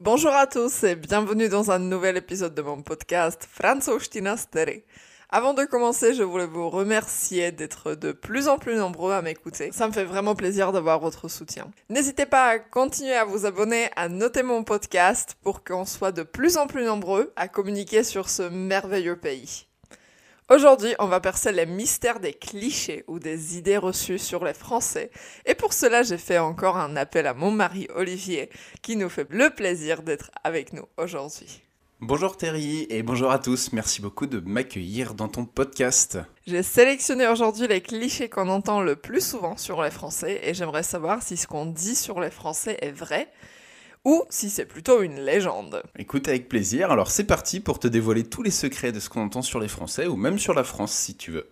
Bonjour à tous et bienvenue dans un nouvel épisode de mon podcast Franzostina Stere. Avant de commencer, je voulais vous remercier d'être de plus en plus nombreux à m'écouter. Ça me fait vraiment plaisir d'avoir votre soutien. N'hésitez pas à continuer à vous abonner, à noter mon podcast pour qu'on soit de plus en plus nombreux à communiquer sur ce merveilleux pays. Aujourd'hui, on va percer les mystères des clichés ou des idées reçues sur les Français. Et pour cela, j'ai fait encore un appel à mon mari Olivier, qui nous fait le plaisir d'être avec nous aujourd'hui. Bonjour Terry et bonjour à tous, merci beaucoup de m'accueillir dans ton podcast. J'ai sélectionné aujourd'hui les clichés qu'on entend le plus souvent sur les Français et j'aimerais savoir si ce qu'on dit sur les Français est vrai ou si c'est plutôt une légende. Écoute avec plaisir, alors c'est parti pour te dévoiler tous les secrets de ce qu'on entend sur les Français ou même sur la France si tu veux.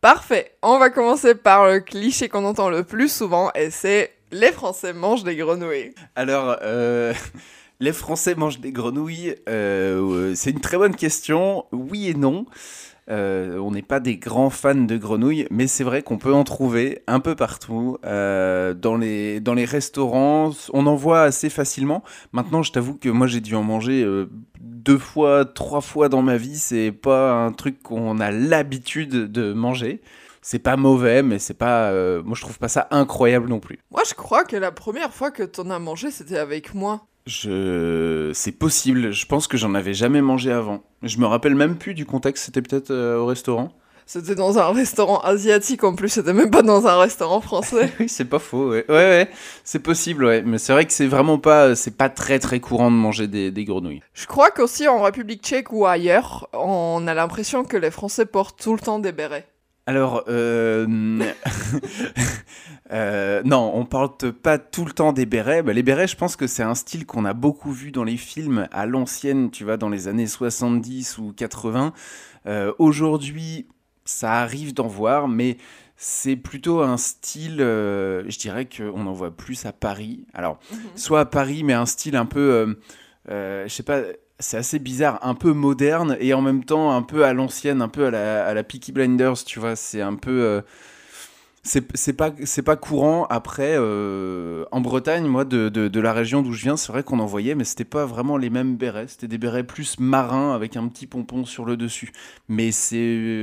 Parfait, on va commencer par le cliché qu'on entend le plus souvent et c'est les Français mangent des grenouilles. Alors, euh, les Français mangent des grenouilles, euh, c'est une très bonne question, oui et non. Euh, on n'est pas des grands fans de grenouilles, mais c'est vrai qu'on peut en trouver un peu partout. Euh, dans, les, dans les restaurants, on en voit assez facilement. Maintenant, je t'avoue que moi, j'ai dû en manger euh, deux fois, trois fois dans ma vie. C'est pas un truc qu'on a l'habitude de manger. C'est pas mauvais, mais c'est pas. moi, je trouve pas ça incroyable non plus. Moi, je crois que la première fois que t'en as mangé, c'était avec moi. Je... C'est possible, je pense que j'en avais jamais mangé avant. Je me rappelle même plus du contexte, c'était peut-être euh, au restaurant. C'était dans un restaurant asiatique en plus, c'était même pas dans un restaurant français. oui, c'est pas faux, ouais. Ouais, ouais, c'est possible, ouais. Mais c'est vrai que c'est vraiment pas, c'est pas très très courant de manger des, des grenouilles. Je crois qu'aussi en République tchèque ou ailleurs, on a l'impression que les Français portent tout le temps des bérets. Alors, euh... euh, non, on porte pas tout le temps des bérets. Bah, les bérets, je pense que c'est un style qu'on a beaucoup vu dans les films à l'ancienne, tu vois, dans les années 70 ou 80. Euh, Aujourd'hui, ça arrive d'en voir, mais c'est plutôt un style, je dirais qu'on en voit plus à Paris. Alors, -hmm. soit à Paris, mais un style un peu, euh, je sais pas, c'est assez bizarre, un peu moderne et en même temps un peu à l'ancienne, un peu à la, à la Peaky Blinders, tu vois. C'est un peu. Euh, c'est pas, pas courant. Après, euh, en Bretagne, moi, de, de, de la région d'où je viens, c'est vrai qu'on en voyait, mais c'était pas vraiment les mêmes bérets. C'était des bérets plus marins avec un petit pompon sur le dessus. Mais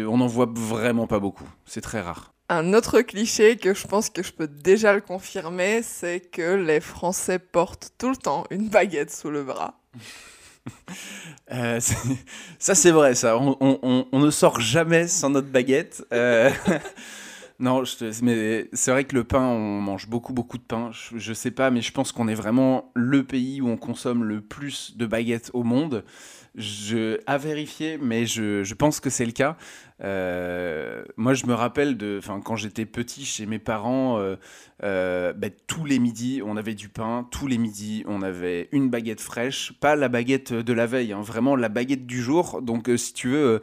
on en voit vraiment pas beaucoup. C'est très rare. Un autre cliché que je pense que je peux déjà le confirmer, c'est que les Français portent tout le temps une baguette sous le bras. Euh, ça, c'est vrai, ça. On, ne sort jamais sans notre baguette. Euh, non, je, mais c'est vrai que le pain, on mange beaucoup, beaucoup de pain. Je, je sais pas, mais je pense qu'on est vraiment le pays où on consomme le plus de baguettes au monde. Je, à vérifier, mais je, je pense que c'est le cas. Euh, moi, je me rappelle de, quand j'étais petit chez mes parents, euh, euh, bah, tous les midis, on avait du pain. Tous les midis, on avait une baguette fraîche, pas la baguette de la veille, hein, vraiment la baguette du jour. Donc, si tu veux,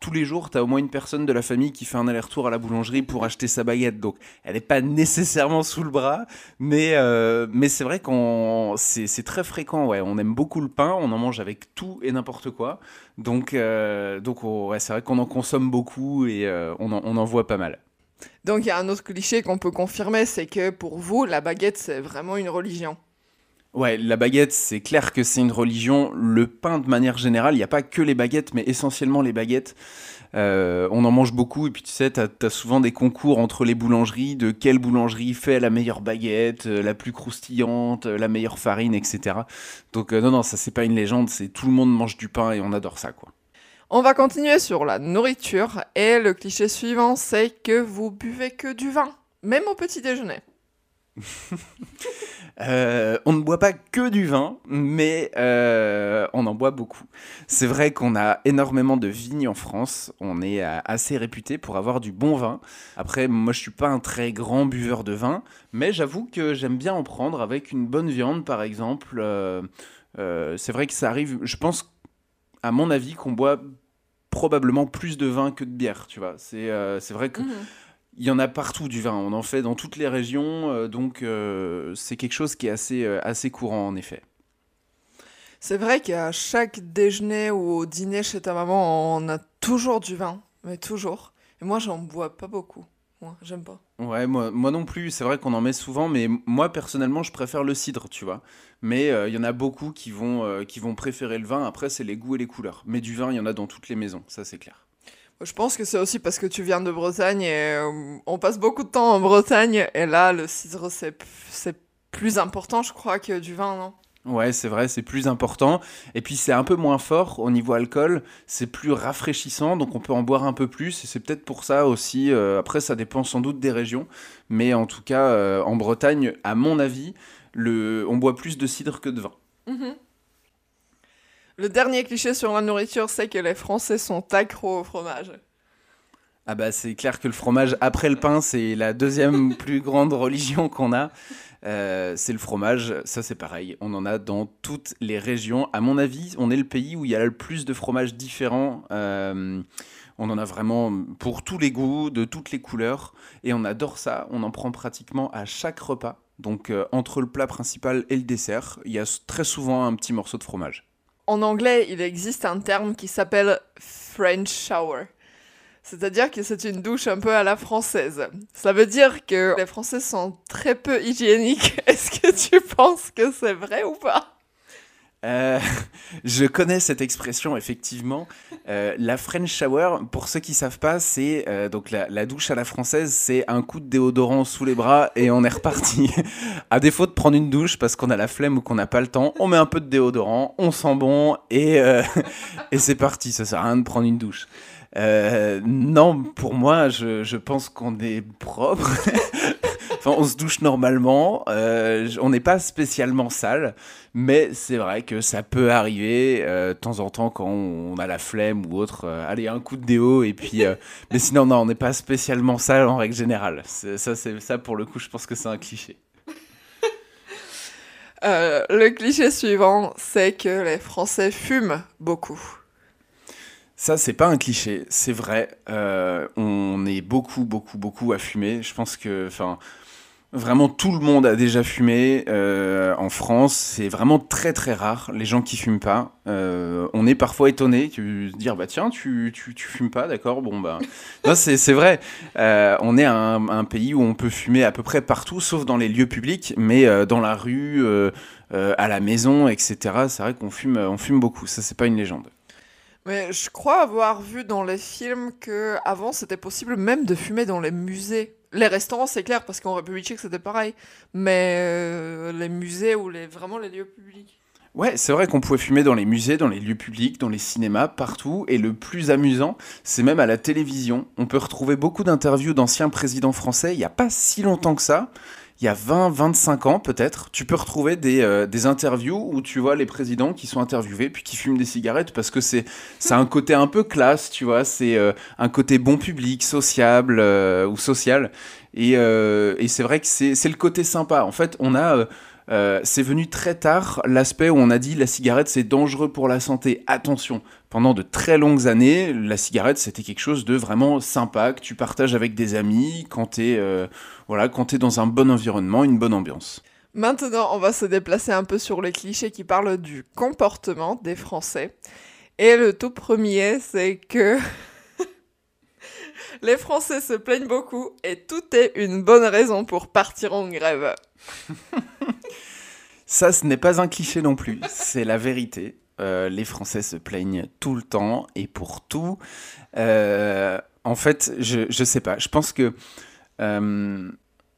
tous les jours, tu as au moins une personne de la famille qui fait un aller-retour à la boulangerie pour acheter sa baguette. Donc, elle n'est pas nécessairement sous le bras, mais, mais c'est vrai qu'on c'est très fréquent. Ouais. On aime beaucoup le pain, on en mange avec tout et n'importe quoi. Donc, euh, donc oh, ouais, c'est vrai qu'on en consomme beaucoup et euh, on, en, on en voit pas mal. Donc, il y a un autre cliché qu'on peut confirmer, c'est que pour vous, la baguette, c'est vraiment une religion. Ouais, la baguette, c'est clair que c'est une religion. Le pain, de manière générale, il n'y a pas que les baguettes, mais essentiellement les baguettes. Euh, on en mange beaucoup, et puis tu sais, tu as, souvent des concours entre les boulangeries de quelle boulangerie fait la meilleure baguette, euh, la plus croustillante, euh, la meilleure farine, etc. Donc, euh, non, non, ça, c'est pas une légende, c'est tout le monde mange du pain et on adore ça, quoi. On va continuer sur la nourriture, et le cliché suivant, c'est que vous buvez que du vin, même au petit déjeuner. Euh, on ne boit pas que du vin, mais euh, on en boit beaucoup. C'est vrai qu'on a énormément de vignes en France. On est euh, assez réputé pour avoir du bon vin. Après, moi, je suis pas un très grand buveur de vin, mais j'avoue que j'aime bien en prendre avec une bonne viande, par exemple. C'est vrai que ça arrive. Je pense, à mon avis, qu'on boit probablement plus de vin que de bière. Tu vois, c'est c'est vrai que. Mmh il y en a partout du vin, on en fait dans toutes les régions, euh, donc euh, c'est quelque chose qui est assez, euh, assez courant en effet. C'est vrai qu'à chaque déjeuner ou au dîner chez ta maman, on a toujours du vin, mais toujours. Et moi, j'en bois pas beaucoup. Moi, j'aime pas. Ouais, moi, moi non plus, c'est vrai qu'on en met souvent, mais moi personnellement, je préfère le cidre, tu vois. Mais euh, il y en a beaucoup qui vont, qui vont préférer le vin, après c'est les goûts et les couleurs. Mais du vin, il y en a dans toutes les maisons, ça c'est clair. Je pense que c'est aussi parce que tu viens de Bretagne et euh, on passe beaucoup de temps en Bretagne et là le cidre c'est plus important je crois que du vin non? Ouais, c'est vrai, c'est plus important. Et puis c'est un peu moins fort au niveau alcool, c'est plus rafraîchissant, donc on peut en boire un peu plus. Et c'est peut-être pour ça aussi, euh, après ça dépend sans doute des régions, mais en tout cas euh, en Bretagne, à mon avis, le... on boit plus de cidre que de vin. Mhm. Le dernier cliché sur la nourriture, c'est que les Français sont accros au fromage. Ah bah c'est clair que le fromage après le pain, c'est la deuxième plus grande religion qu'on a. Euh, c'est le fromage, ça c'est pareil, on en a dans toutes les régions. À mon avis, on est le pays où il y a le plus de fromages différents. Euh, on en a vraiment pour tous les goûts, de toutes les couleurs, et on adore ça. On en prend pratiquement à chaque repas. Donc euh, entre le plat principal et le dessert, il y a très souvent un petit morceau de fromage. En anglais, il existe un terme qui s'appelle French shower. C'est-à-dire que c'est une douche un peu à la française. Ça veut dire que les Français sont très peu hygiéniques. Est-ce que tu penses que c'est vrai ou pas? Euh, je connais cette expression effectivement. Euh, la French shower, pour ceux qui savent pas, c'est euh, donc la, la douche à la française, c'est un coup de déodorant sous les bras et on est reparti. à défaut de prendre une douche parce qu'on a la flemme ou qu'on n'a pas le temps, on met un peu de déodorant, on sent bon et et c'est parti. Ça sert à rien de prendre une douche. Non, pour moi, je, je pense qu'on est propre. Enfin, on se douche normalement. euh, on n'est pas spécialement sale. Mais c'est vrai que ça peut arriver euh, de temps en temps quand on a la flemme ou autre. euh, allez, un coup de déo et puis. mais sinon, non, on n'est pas spécialement sale en règle générale. Ça, c'est ça pour le coup, je pense que c'est un cliché. Le cliché suivant, c'est que les Français fument beaucoup. Ça, c'est pas un cliché, c'est vrai. Euh, on est beaucoup, beaucoup, beaucoup à fumer. Je pense que, enfin, vraiment tout le monde a déjà fumé euh, en France. C'est vraiment très, très rare les gens qui fument pas. Euh, on est parfois étonné de se dire, bah tiens, tu, tu, tu fumes pas, d'accord Bon, bah, c'est c'est vrai. Euh, on est un, un pays où on peut fumer à peu près partout, sauf dans les lieux publics, mais dans la rue, à la maison, etc. C'est vrai qu'on fume, on fume beaucoup. Ça, c'est pas une légende. Mais je crois avoir vu dans les films que avant c'était possible même de fumer dans les musées. Les restaurants, c'est clair, parce qu'en République tchèque c'était pareil. Mais euh, les musées ou les, vraiment les lieux publics. Ouais, c'est vrai qu'on pouvait fumer dans les musées, dans les lieux publics, dans les cinémas, partout. Et le plus amusant, c'est même à la télévision. On peut retrouver beaucoup d'interviews d'anciens présidents français il n'y a pas si longtemps que ça. Il y a 20, 25 ans peut-être, tu peux retrouver des, euh, des interviews où tu vois les présidents qui sont interviewés puis qui fument des cigarettes parce que c'est c'est un côté un peu classe, tu vois, c'est euh, un côté bon public, sociable euh, ou social. Et, et c'est vrai que c'est le côté sympa. En fait, on a... euh, c'est venu très tard l'aspect où on a dit la cigarette c'est dangereux pour la santé. Attention, pendant de très longues années, la cigarette c'était quelque chose de vraiment sympa que tu partages avec des amis quand t'es euh, voilà quand t'es dans un bon environnement, une bonne ambiance. Maintenant, on va se déplacer un peu sur les clichés qui parlent du comportement des Français. Et le tout premier, c'est que les Français se plaignent beaucoup et tout est une bonne raison pour partir en grève. Ça, ce n'est pas un cliché non plus, c'est la vérité. Euh, les Français se plaignent tout le temps et pour tout. Euh, en fait, je, je sais pas. Je pense que euh,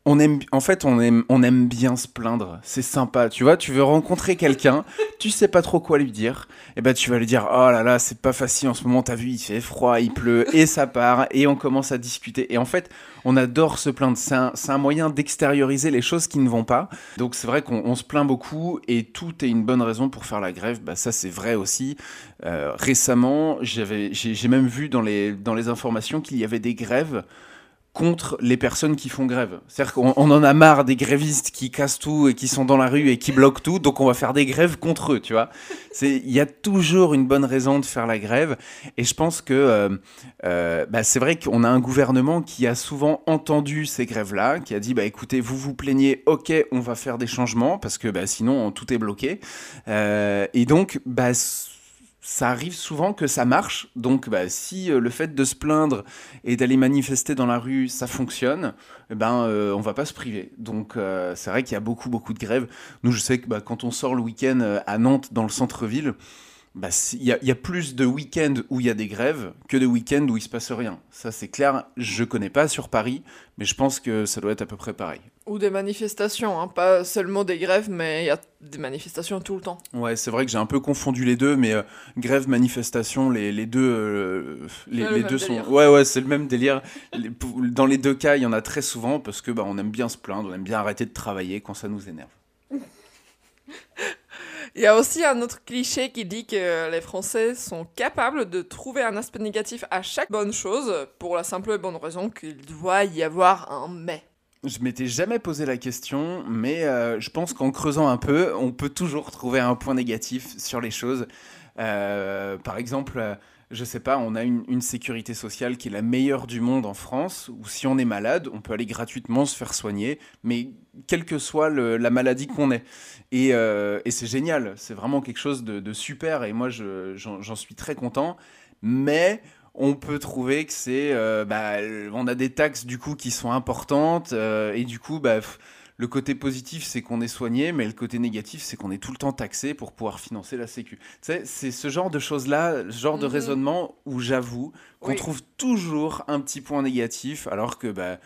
on aime, en fait, on aime, on aime bien se plaindre. C'est sympa. Tu vois, tu veux rencontrer quelqu'un, tu sais pas trop quoi lui dire. Et ben, tu vas lui dire, oh là là, c'est pas facile en ce moment. T'as vu, il fait froid, il pleut, et ça part, et on commence à discuter. Et en fait, on adore se plaindre. C'est un, moyen d'extérioriser les choses qui ne vont pas. Donc c'est vrai qu'on on se plaint beaucoup et tout est une bonne raison pour faire la grève. Bah, ça c'est vrai aussi. Euh, récemment, j'ai même vu dans les, dans les informations qu'il y avait des grèves contre les personnes qui font grève. C'est-à-dire qu'on on en a marre des grévistes qui cassent tout et qui sont dans la rue et qui bloquent tout, donc on va faire des grèves contre eux, tu vois. Il y a toujours une bonne raison de faire la grève et je pense que euh, euh, bah, c'est vrai qu'on a un gouvernement qui a souvent entendu ces grèves-là, qui a dit bah écoutez, vous vous plaignez, ok, on va faire des changements parce que bah, sinon tout est bloqué. Euh, et donc bah, ça arrive souvent que ça marche. Donc, bah, si euh, le fait de se plaindre et d'aller manifester dans la rue, ça fonctionne, eh ben, euh, on va pas se priver. Donc, euh, c'est vrai qu'il y a beaucoup, beaucoup de grèves. Nous, je sais que bah, quand on sort le week-end à Nantes, dans le centre-ville, bah, si- il y, a- il y a plus de week-ends où il y a des grèves que de week-ends où il se passe rien. Ça, c'est clair. Je connais pas sur Paris, mais je pense que ça doit être à peu près pareil. Ou des manifestations, hein, pas seulement des grèves, mais il y a des manifestations tout le temps. Ouais, c'est vrai que j'ai un peu confondu les deux, mais euh, grève, manifestation, les, les deux, euh, les, le deux sont. délire. Ouais, ouais, c'est le même délire. Les- Dans les deux cas, il y en a très souvent parce que bah, on aime bien se plaindre, on aime bien arrêter de travailler quand ça nous énerve. Il y a aussi un autre cliché qui dit que les Français sont capables de trouver un aspect négatif à chaque bonne chose pour la simple et bonne raison qu'il doit y avoir un mais. Je m'étais jamais posé la question, mais euh, je pense qu'en creusant un peu, on peut toujours trouver un point négatif sur les choses. Euh, par exemple, euh, je sais pas, on a une, sécurité sociale qui est la meilleure du monde en France, où si on est malade, on peut aller gratuitement se faire soigner, mais quelle que soit la maladie qu'on ait. Et, euh, et c'est génial, c'est vraiment quelque chose de, super, et moi je- j'en suis très content. Mais on peut trouver que c'est euh, bah, on a des taxes du coup qui sont importantes euh, et du coup bah, le côté positif c'est qu'on est soigné mais le côté négatif c'est qu'on est tout le temps taxé pour pouvoir financer la sécu. Tu sais, c'est ce genre de choses là, ce genre de Mhm. raisonnement où j'avoue qu'on Oui. trouve toujours un petit point négatif alors que bah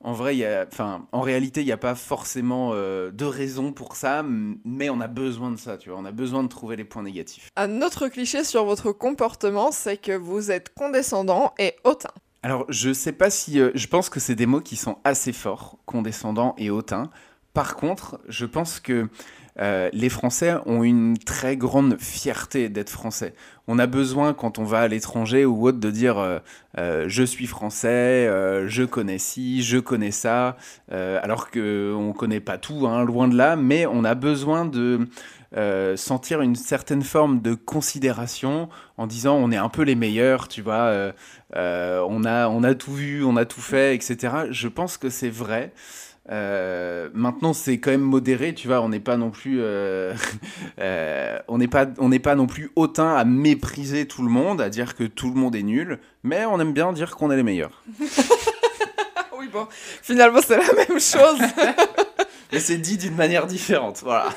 en vrai, y a, en réalité, il n'y a pas forcément euh, de raison pour ça, mais on a besoin de ça, tu vois. On a besoin de trouver les points négatifs. Un autre cliché sur votre comportement, c'est que vous êtes condescendant et hautain. Alors, je sais pas si. euh, je pense que c'est des mots qui sont assez forts, condescendant et hautain. Par contre, je pense que euh, les Français ont une très grande fierté d'être Français. On a besoin, quand on va à l'étranger ou autre, de dire euh, je suis Français, je connais ci, je connais ça, alors qu'on ne connaît pas tout, hein, loin de là, mais on a besoin de euh, sentir une certaine forme de considération en disant on est un peu les meilleurs, tu vois. euh, euh, on, a, on a tout vu, on a tout fait, etc. Je pense que c'est vrai. Euh, maintenant, c'est quand même modéré, tu vois. On n'est pas non plus, euh, euh, on n'est pas, on n'est pas non plus hautain à mépriser tout le monde, à dire que tout le monde est nul. Mais on aime bien dire qu'on est les meilleurs. Oui, bon, finalement c'est la même chose. Mais c'est dit d'une manière différente, voilà.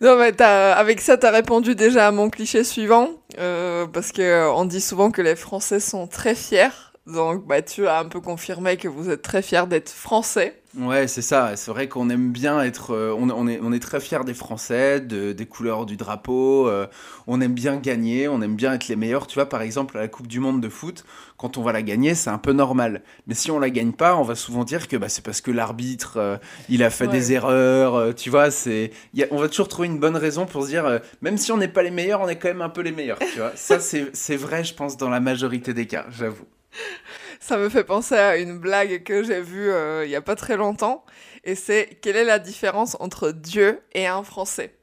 Non, mais t'as- avec ça, t'as répondu déjà à mon cliché suivant, euh, parce que euh, on dit souvent que les Français sont très fiers. Donc, bah, tu as un peu confirmé que vous êtes très fiers d'être français. Ouais, c'est ça. C'est vrai qu'on aime bien être. euh, on, on est, on est très fiers des Français, de, des couleurs du drapeau. euh, on aime bien gagner, on aime bien être les meilleurs. Tu vois, par exemple, à la Coupe du Monde de foot, quand on va la gagner, c'est un peu normal. Mais si on la gagne pas, on va souvent dire que bah, c'est parce que l'arbitre, euh, il a fait Ouais. des erreurs. tu vois, c'est. a- on va toujours trouver une bonne raison pour se dire, même si on n'est pas les meilleurs, on est quand même un peu les meilleurs. Tu vois, ça, c'est c'est vrai, je pense, dans la majorité des cas, j'avoue. Ça me fait penser à une blague que j'ai vue euh, il y a pas très longtemps. Et c'est quelle est la différence entre Dieu et un Français?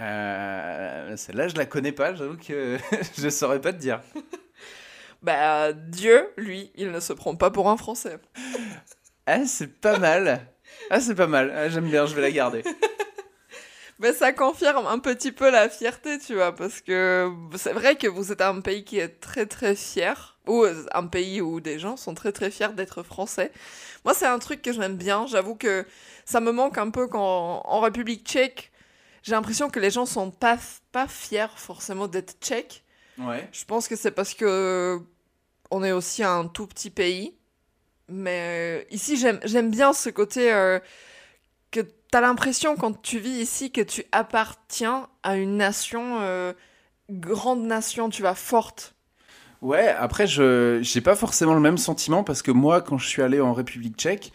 Euh, Celle-là, je la connais pas, j'avoue que je saurais pas te dire. Bah, Dieu, lui, il ne se prend pas pour un Français. Ah, c'est pas mal. Ah, c'est pas mal. Ah, J'aime bien, je vais la garder. Mais ça confirme un petit peu la fierté, tu vois, parce que c'est vrai que vous êtes un pays qui est très très fier, ou un pays où des gens sont très très fiers d'être français. Moi, c'est un truc que j'aime bien. J'avoue que ça me manque un peu quand en République tchèque, j'ai l'impression que les gens sont pas, pas fiers forcément d'être tchèques. Ouais. Je pense que c'est parce que on est aussi un tout petit pays. Mais ici, j'aime j'aime bien ce côté euh, que tu as l'impression quand tu vis ici que tu appartiens à une nation, euh, grande nation, tu vois, forte? Ouais, après, je j'ai pas forcément le même sentiment parce que moi, quand je suis allé en République tchèque,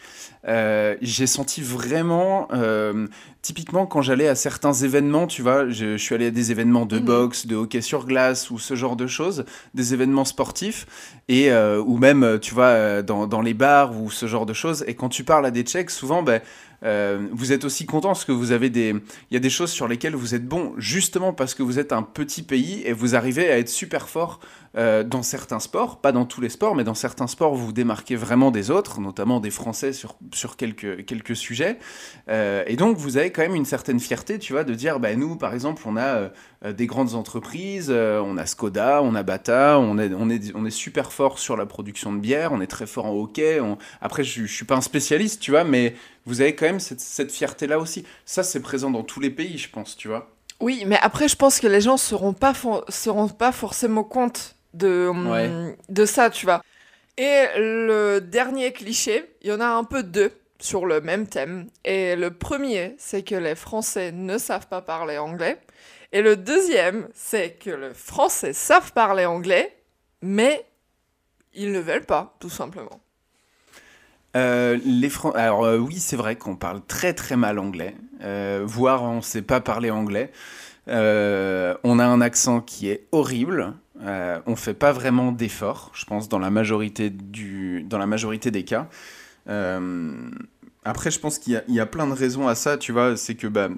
euh, j'ai senti vraiment, euh, typiquement quand j'allais à certains événements, tu vois, je, je suis allé à des événements de Mhm. boxe, de hockey sur glace ou ce genre de choses, des événements sportifs, et euh, ou même, tu vois, dans, dans les bars ou ce genre de choses. Et quand tu parles à des Tchèques, souvent, ben, Euh, vous êtes aussi content parce que vous avez des, il y a des choses sur lesquelles vous êtes bon justement parce que vous êtes un petit pays et vous arrivez à être super fort euh, dans certains sports, pas dans tous les sports, mais dans certains sports vous vous démarquez vraiment des autres, notamment des Français sur, sur quelques, quelques sujets. Euh, et donc vous avez quand même une certaine fierté, tu vois, de dire, bah, nous par exemple, on a des grandes entreprises, on a Skoda, on a Bata, on est, on, est, on est super fort sur la production de bière, on est très fort en hockey. Après, je, je suis pas un spécialiste, tu vois, mais vous avez quand même cette, fierté-là aussi. Ça, c'est présent dans tous les pays, je pense, tu vois. Oui, mais après, je pense que les gens ne se rendent pas, se rendent pas forcément compte de, de ça, tu vois. Et le dernier cliché, il y en a un peu deux sur le même thème. Et le premier, c'est que les Français ne savent pas parler anglais. Et le deuxième, c'est que les Français savent parler anglais, mais ils ne veulent pas, tout simplement. Euh, les Alors euh, oui, c'est vrai qu'on parle très très mal anglais, euh, voire on ne sait pas parler anglais. on a un accent qui est horrible. on ne fait pas vraiment d'efforts, je pense, dans la majorité, du... dans la majorité des cas. après, je pense qu'il y, y, a plein de raisons à ça, tu vois. C'est que bah,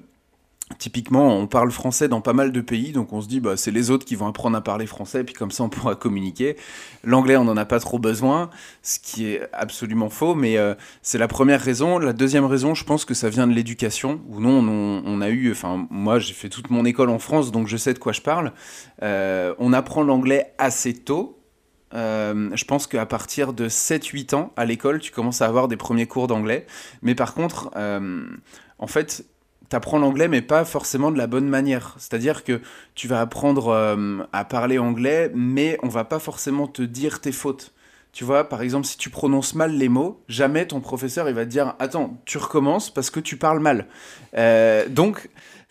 Typiquement, on parle français dans pas mal de pays, donc on se dit, bah, c'est les autres qui vont apprendre à parler français, puis comme ça on pourra communiquer. L'anglais, on n'en a pas trop besoin, ce qui est absolument faux, mais euh, c'est la première raison. La deuxième raison, je pense que ça vient de l'éducation, où non, on, a eu, enfin, moi j'ai fait toute mon école en France, donc je sais de quoi je parle. Euh, on apprend l'anglais assez tôt. Euh, je pense qu'à partir de 7-8 ans, à l'école, tu commences à avoir des premiers cours d'anglais. Mais par contre, en fait, t'apprends l'anglais, mais pas forcément de la bonne manière. C'est-à-dire que tu vas apprendre euh, à parler anglais, mais on va pas forcément te dire tes fautes. Tu vois, par exemple, si tu prononces mal les mots, jamais ton professeur il va te dire Attends, tu recommences parce que tu parles mal. Euh, donc,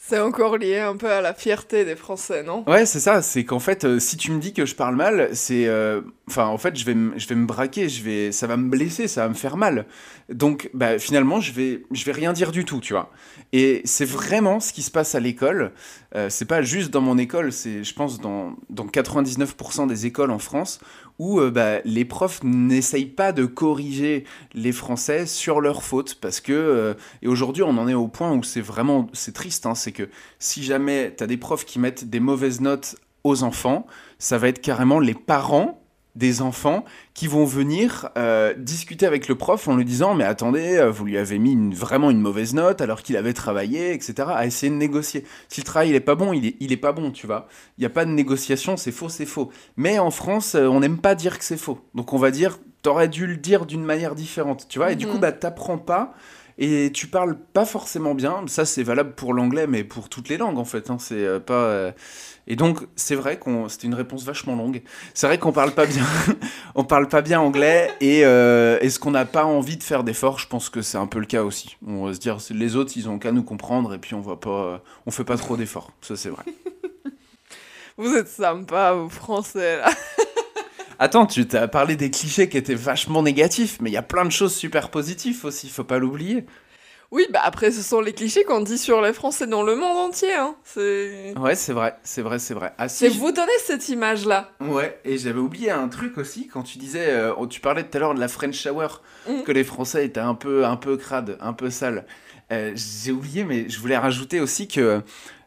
c'est encore lié un peu à la fierté des Français, non? Ouais, c'est ça. C'est qu'en fait, euh, si tu me dis que je parle mal, c'est, euh, enfin, en fait, je vais, je vais me braquer, je vais, ça va me blesser, ça va me faire mal. Donc, bah, finalement, je vais, je vais rien dire du tout, tu vois. Et c'est vraiment ce qui se passe à l'école. Euh, c'est pas juste dans mon école, c'est, je pense, dans, dans 99% des écoles en France où euh, bah, les profs n'essayent pas de corriger les Français sur leurs fautes parce que euh, et aujourd'hui on en est au point où c'est vraiment c'est triste hein, c'est que si jamais tu as des profs qui mettent des mauvaises notes aux enfants ça va être carrément les parents des enfants qui vont venir euh, discuter avec le prof en lui disant mais attendez euh, vous lui avez mis une, vraiment une mauvaise note alors qu'il avait travaillé etc à essayer de négocier. Si le travail il est pas bon il est, il est pas bon tu vois. Il n'y a pas de négociation c'est faux c'est faux. Mais en France euh, on n'aime pas dire que c'est faux. Donc on va dire t'aurais dû le dire d'une manière différente tu vois. Et du coup mhm. bah t'apprends pas et tu parles pas forcément bien. Ça c'est valable pour l'anglais mais pour toutes les langues en fait hein. c'est pas et donc, c'est vrai qu'on, c'était une réponse vachement longue. C'est vrai qu'on parle pas bien, on parle pas bien anglais et euh, est-ce qu'on n'a pas envie de faire d'efforts Je pense que c'est un peu le cas aussi. On va se dire, les autres, ils ont qu'à nous comprendre et puis on voit pas, on fait pas trop d'efforts. Ça, c'est vrai. Vous êtes sympa, vous français là. Attends, tu t'as parlé des clichés qui étaient vachement négatifs, mais il y a plein de choses super positives aussi, faut pas l'oublier. Oui, bah après, ce sont les clichés qu'on dit sur les Français dans le monde entier. Hein. Ouais, c'est vrai, c'est vrai, c'est vrai. Ah, c'est vous donner cette image-là. Ouais, et j'avais oublié un truc aussi, quand tu disais, euh, tu parlais tout à l'heure de la French shower, mm. que les Français étaient un peu, un peu crades, un peu sales. Euh, j'ai oublié, mais je voulais rajouter aussi que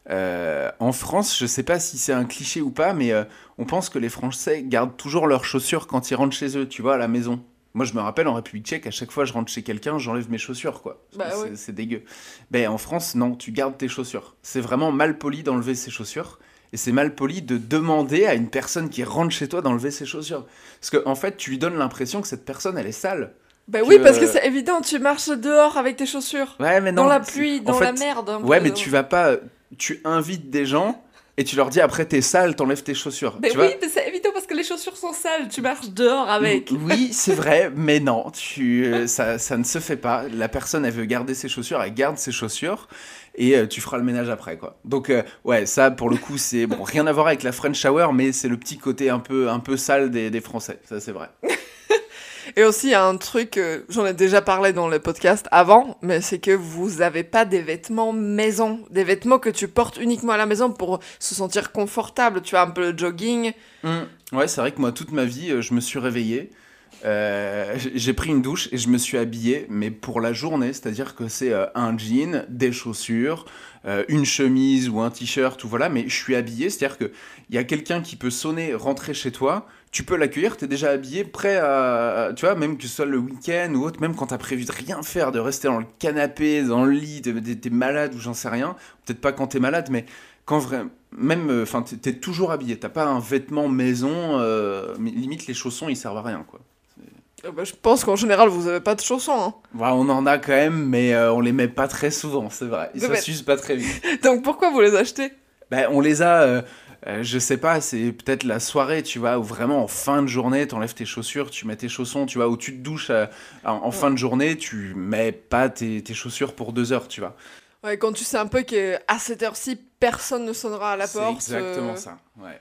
euh, en France, je sais pas si c'est un cliché ou pas, mais on pense que les Français gardent toujours leurs chaussures quand ils rentrent chez eux, tu vois, à la maison. Moi, je me rappelle en République tchèque, à chaque fois je rentre chez quelqu'un, j'enlève mes chaussures, quoi. Bah c'est dégueu. Ben, en France, non, tu gardes tes chaussures. C'est vraiment mal poli d'enlever ses chaussures. Et c'est mal poli de demander à une personne qui rentre chez toi d'enlever ses chaussures. Parce qu'en en fait, tu lui donnes l'impression que cette personne, elle est sale. Ben oui, parce que c'est évident, tu marches dehors avec tes chaussures. Ouais, mais non. Dans la pluie, dans la merde. ouais, mais tu vas pas. Tu invites des gens et tu leur dis après t'es sale, t'enlèves tes chaussures. Mais oui, c'est évident parce que les chaussures sont sales, tu marches dehors avec. Oui, c'est vrai, mais non, tu, euh, ça, ça ne se fait pas. La personne, elle veut garder ses chaussures, elle garde ses chaussures et euh, tu feras le ménage après quoi. Donc euh, ouais, ça pour le coup c'est bon, rien à voir avec la French shower, mais c'est le petit côté un peu un peu sale des, des Français, ça c'est vrai. Et aussi, il y a un truc, euh, j'en ai déjà parlé dans le podcast avant, mais c'est que vous n'avez pas des vêtements maison, des vêtements que tu portes uniquement à la maison pour se sentir confortable. Tu as un peu le jogging. Mmh. Ouais, c'est vrai que moi, toute ma vie, euh, je me suis réveillé. Euh, j'ai pris une douche et je me suis habillé, mais pour la journée, c'est-à-dire que c'est un jean, des chaussures, une chemise ou un t-shirt, ou voilà, mais je suis habillé, c'est-à-dire qu'il y a quelqu'un qui peut sonner, rentrer chez toi, tu peux l'accueillir, tu es déjà habillé, prêt à, tu vois, même que ce soit le week-end ou autre, même quand tu as prévu de rien faire, de rester dans le canapé, dans le lit, t'es malade ou j'en sais rien, peut-être pas quand t'es malade, mais quand vraiment, même, enfin, t'es toujours habillé, t'as pas un vêtement maison, limite les chaussons ils servent à rien, quoi. Euh, bah, je pense qu'en général, vous avez pas de chaussons. Hein. on en a quand même, mais euh, on les met pas très souvent, c'est vrai. Ils ça s'use pas très vite. Donc pourquoi vous les achetez? Ben, On les a, euh, je sais pas, c'est peut-être la soirée, tu vois, où vraiment en fin de journée, tu enlèves tes chaussures, tu mets tes chaussons, tu vois, où tu te douches en, fin de journée, tu mets pas tes, tes, chaussures pour deux heures, tu vois. Ouais, quand tu sais un peu qu'à cette heure-ci, personne ne sonnera à la porte. C'est exactement ça, ouais.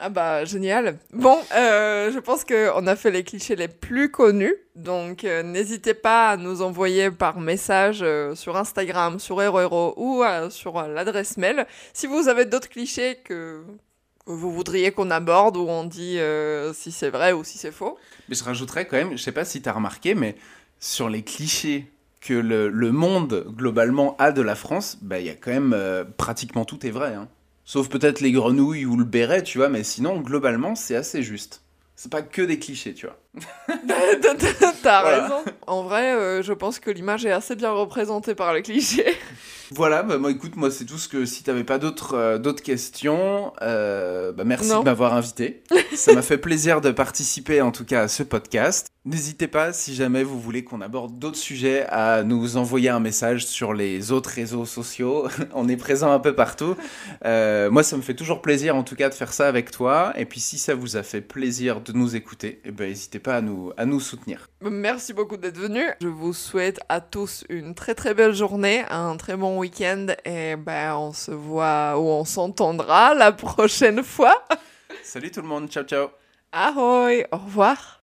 Ah bah génial. Bon, euh, je pense qu'on a fait les clichés les plus connus, donc euh, n'hésitez pas à nous envoyer par message euh, sur Instagram, sur HeroHero ou sur l'adresse mail si vous avez d'autres clichés que, vous voudriez qu'on aborde ou on dit si c'est vrai ou si c'est faux. Mais je rajouterais quand même, je sais pas si tu as remarqué, mais sur les clichés que le, le, monde globalement a de la France, bah, il y a quand même pratiquement tout est vrai. Hein. Sauf peut-être les grenouilles ou le béret, tu vois, mais sinon, globalement, c'est assez juste. C'est pas que des clichés, tu vois. T'as raison. En vrai, euh, je pense que l'image est assez bien représentée par les clichés. Voilà, bah, moi écoute, moi c'est tout ce que si t'avais pas d'autres euh, d'autres questions, euh, bah, merci de m'avoir invité. Ça m'a fait plaisir de participer en tout cas à ce podcast. N'hésitez pas, si jamais vous voulez qu'on aborde d'autres sujets, à nous envoyer un message sur les autres réseaux sociaux. On est présent un peu partout. Euh, moi, ça me fait toujours plaisir, en tout cas, de faire ça avec toi. Et puis, si ça vous a fait plaisir de nous écouter, eh ben, n'hésitez pas à nous, à nous soutenir. Merci beaucoup d'être venu. Je vous souhaite à tous une très très belle journée, un très bon week-end. Et ben, on se voit ou on s'entendra la prochaine fois. Salut tout le monde. Ciao, ciao. Ahoy. Au revoir.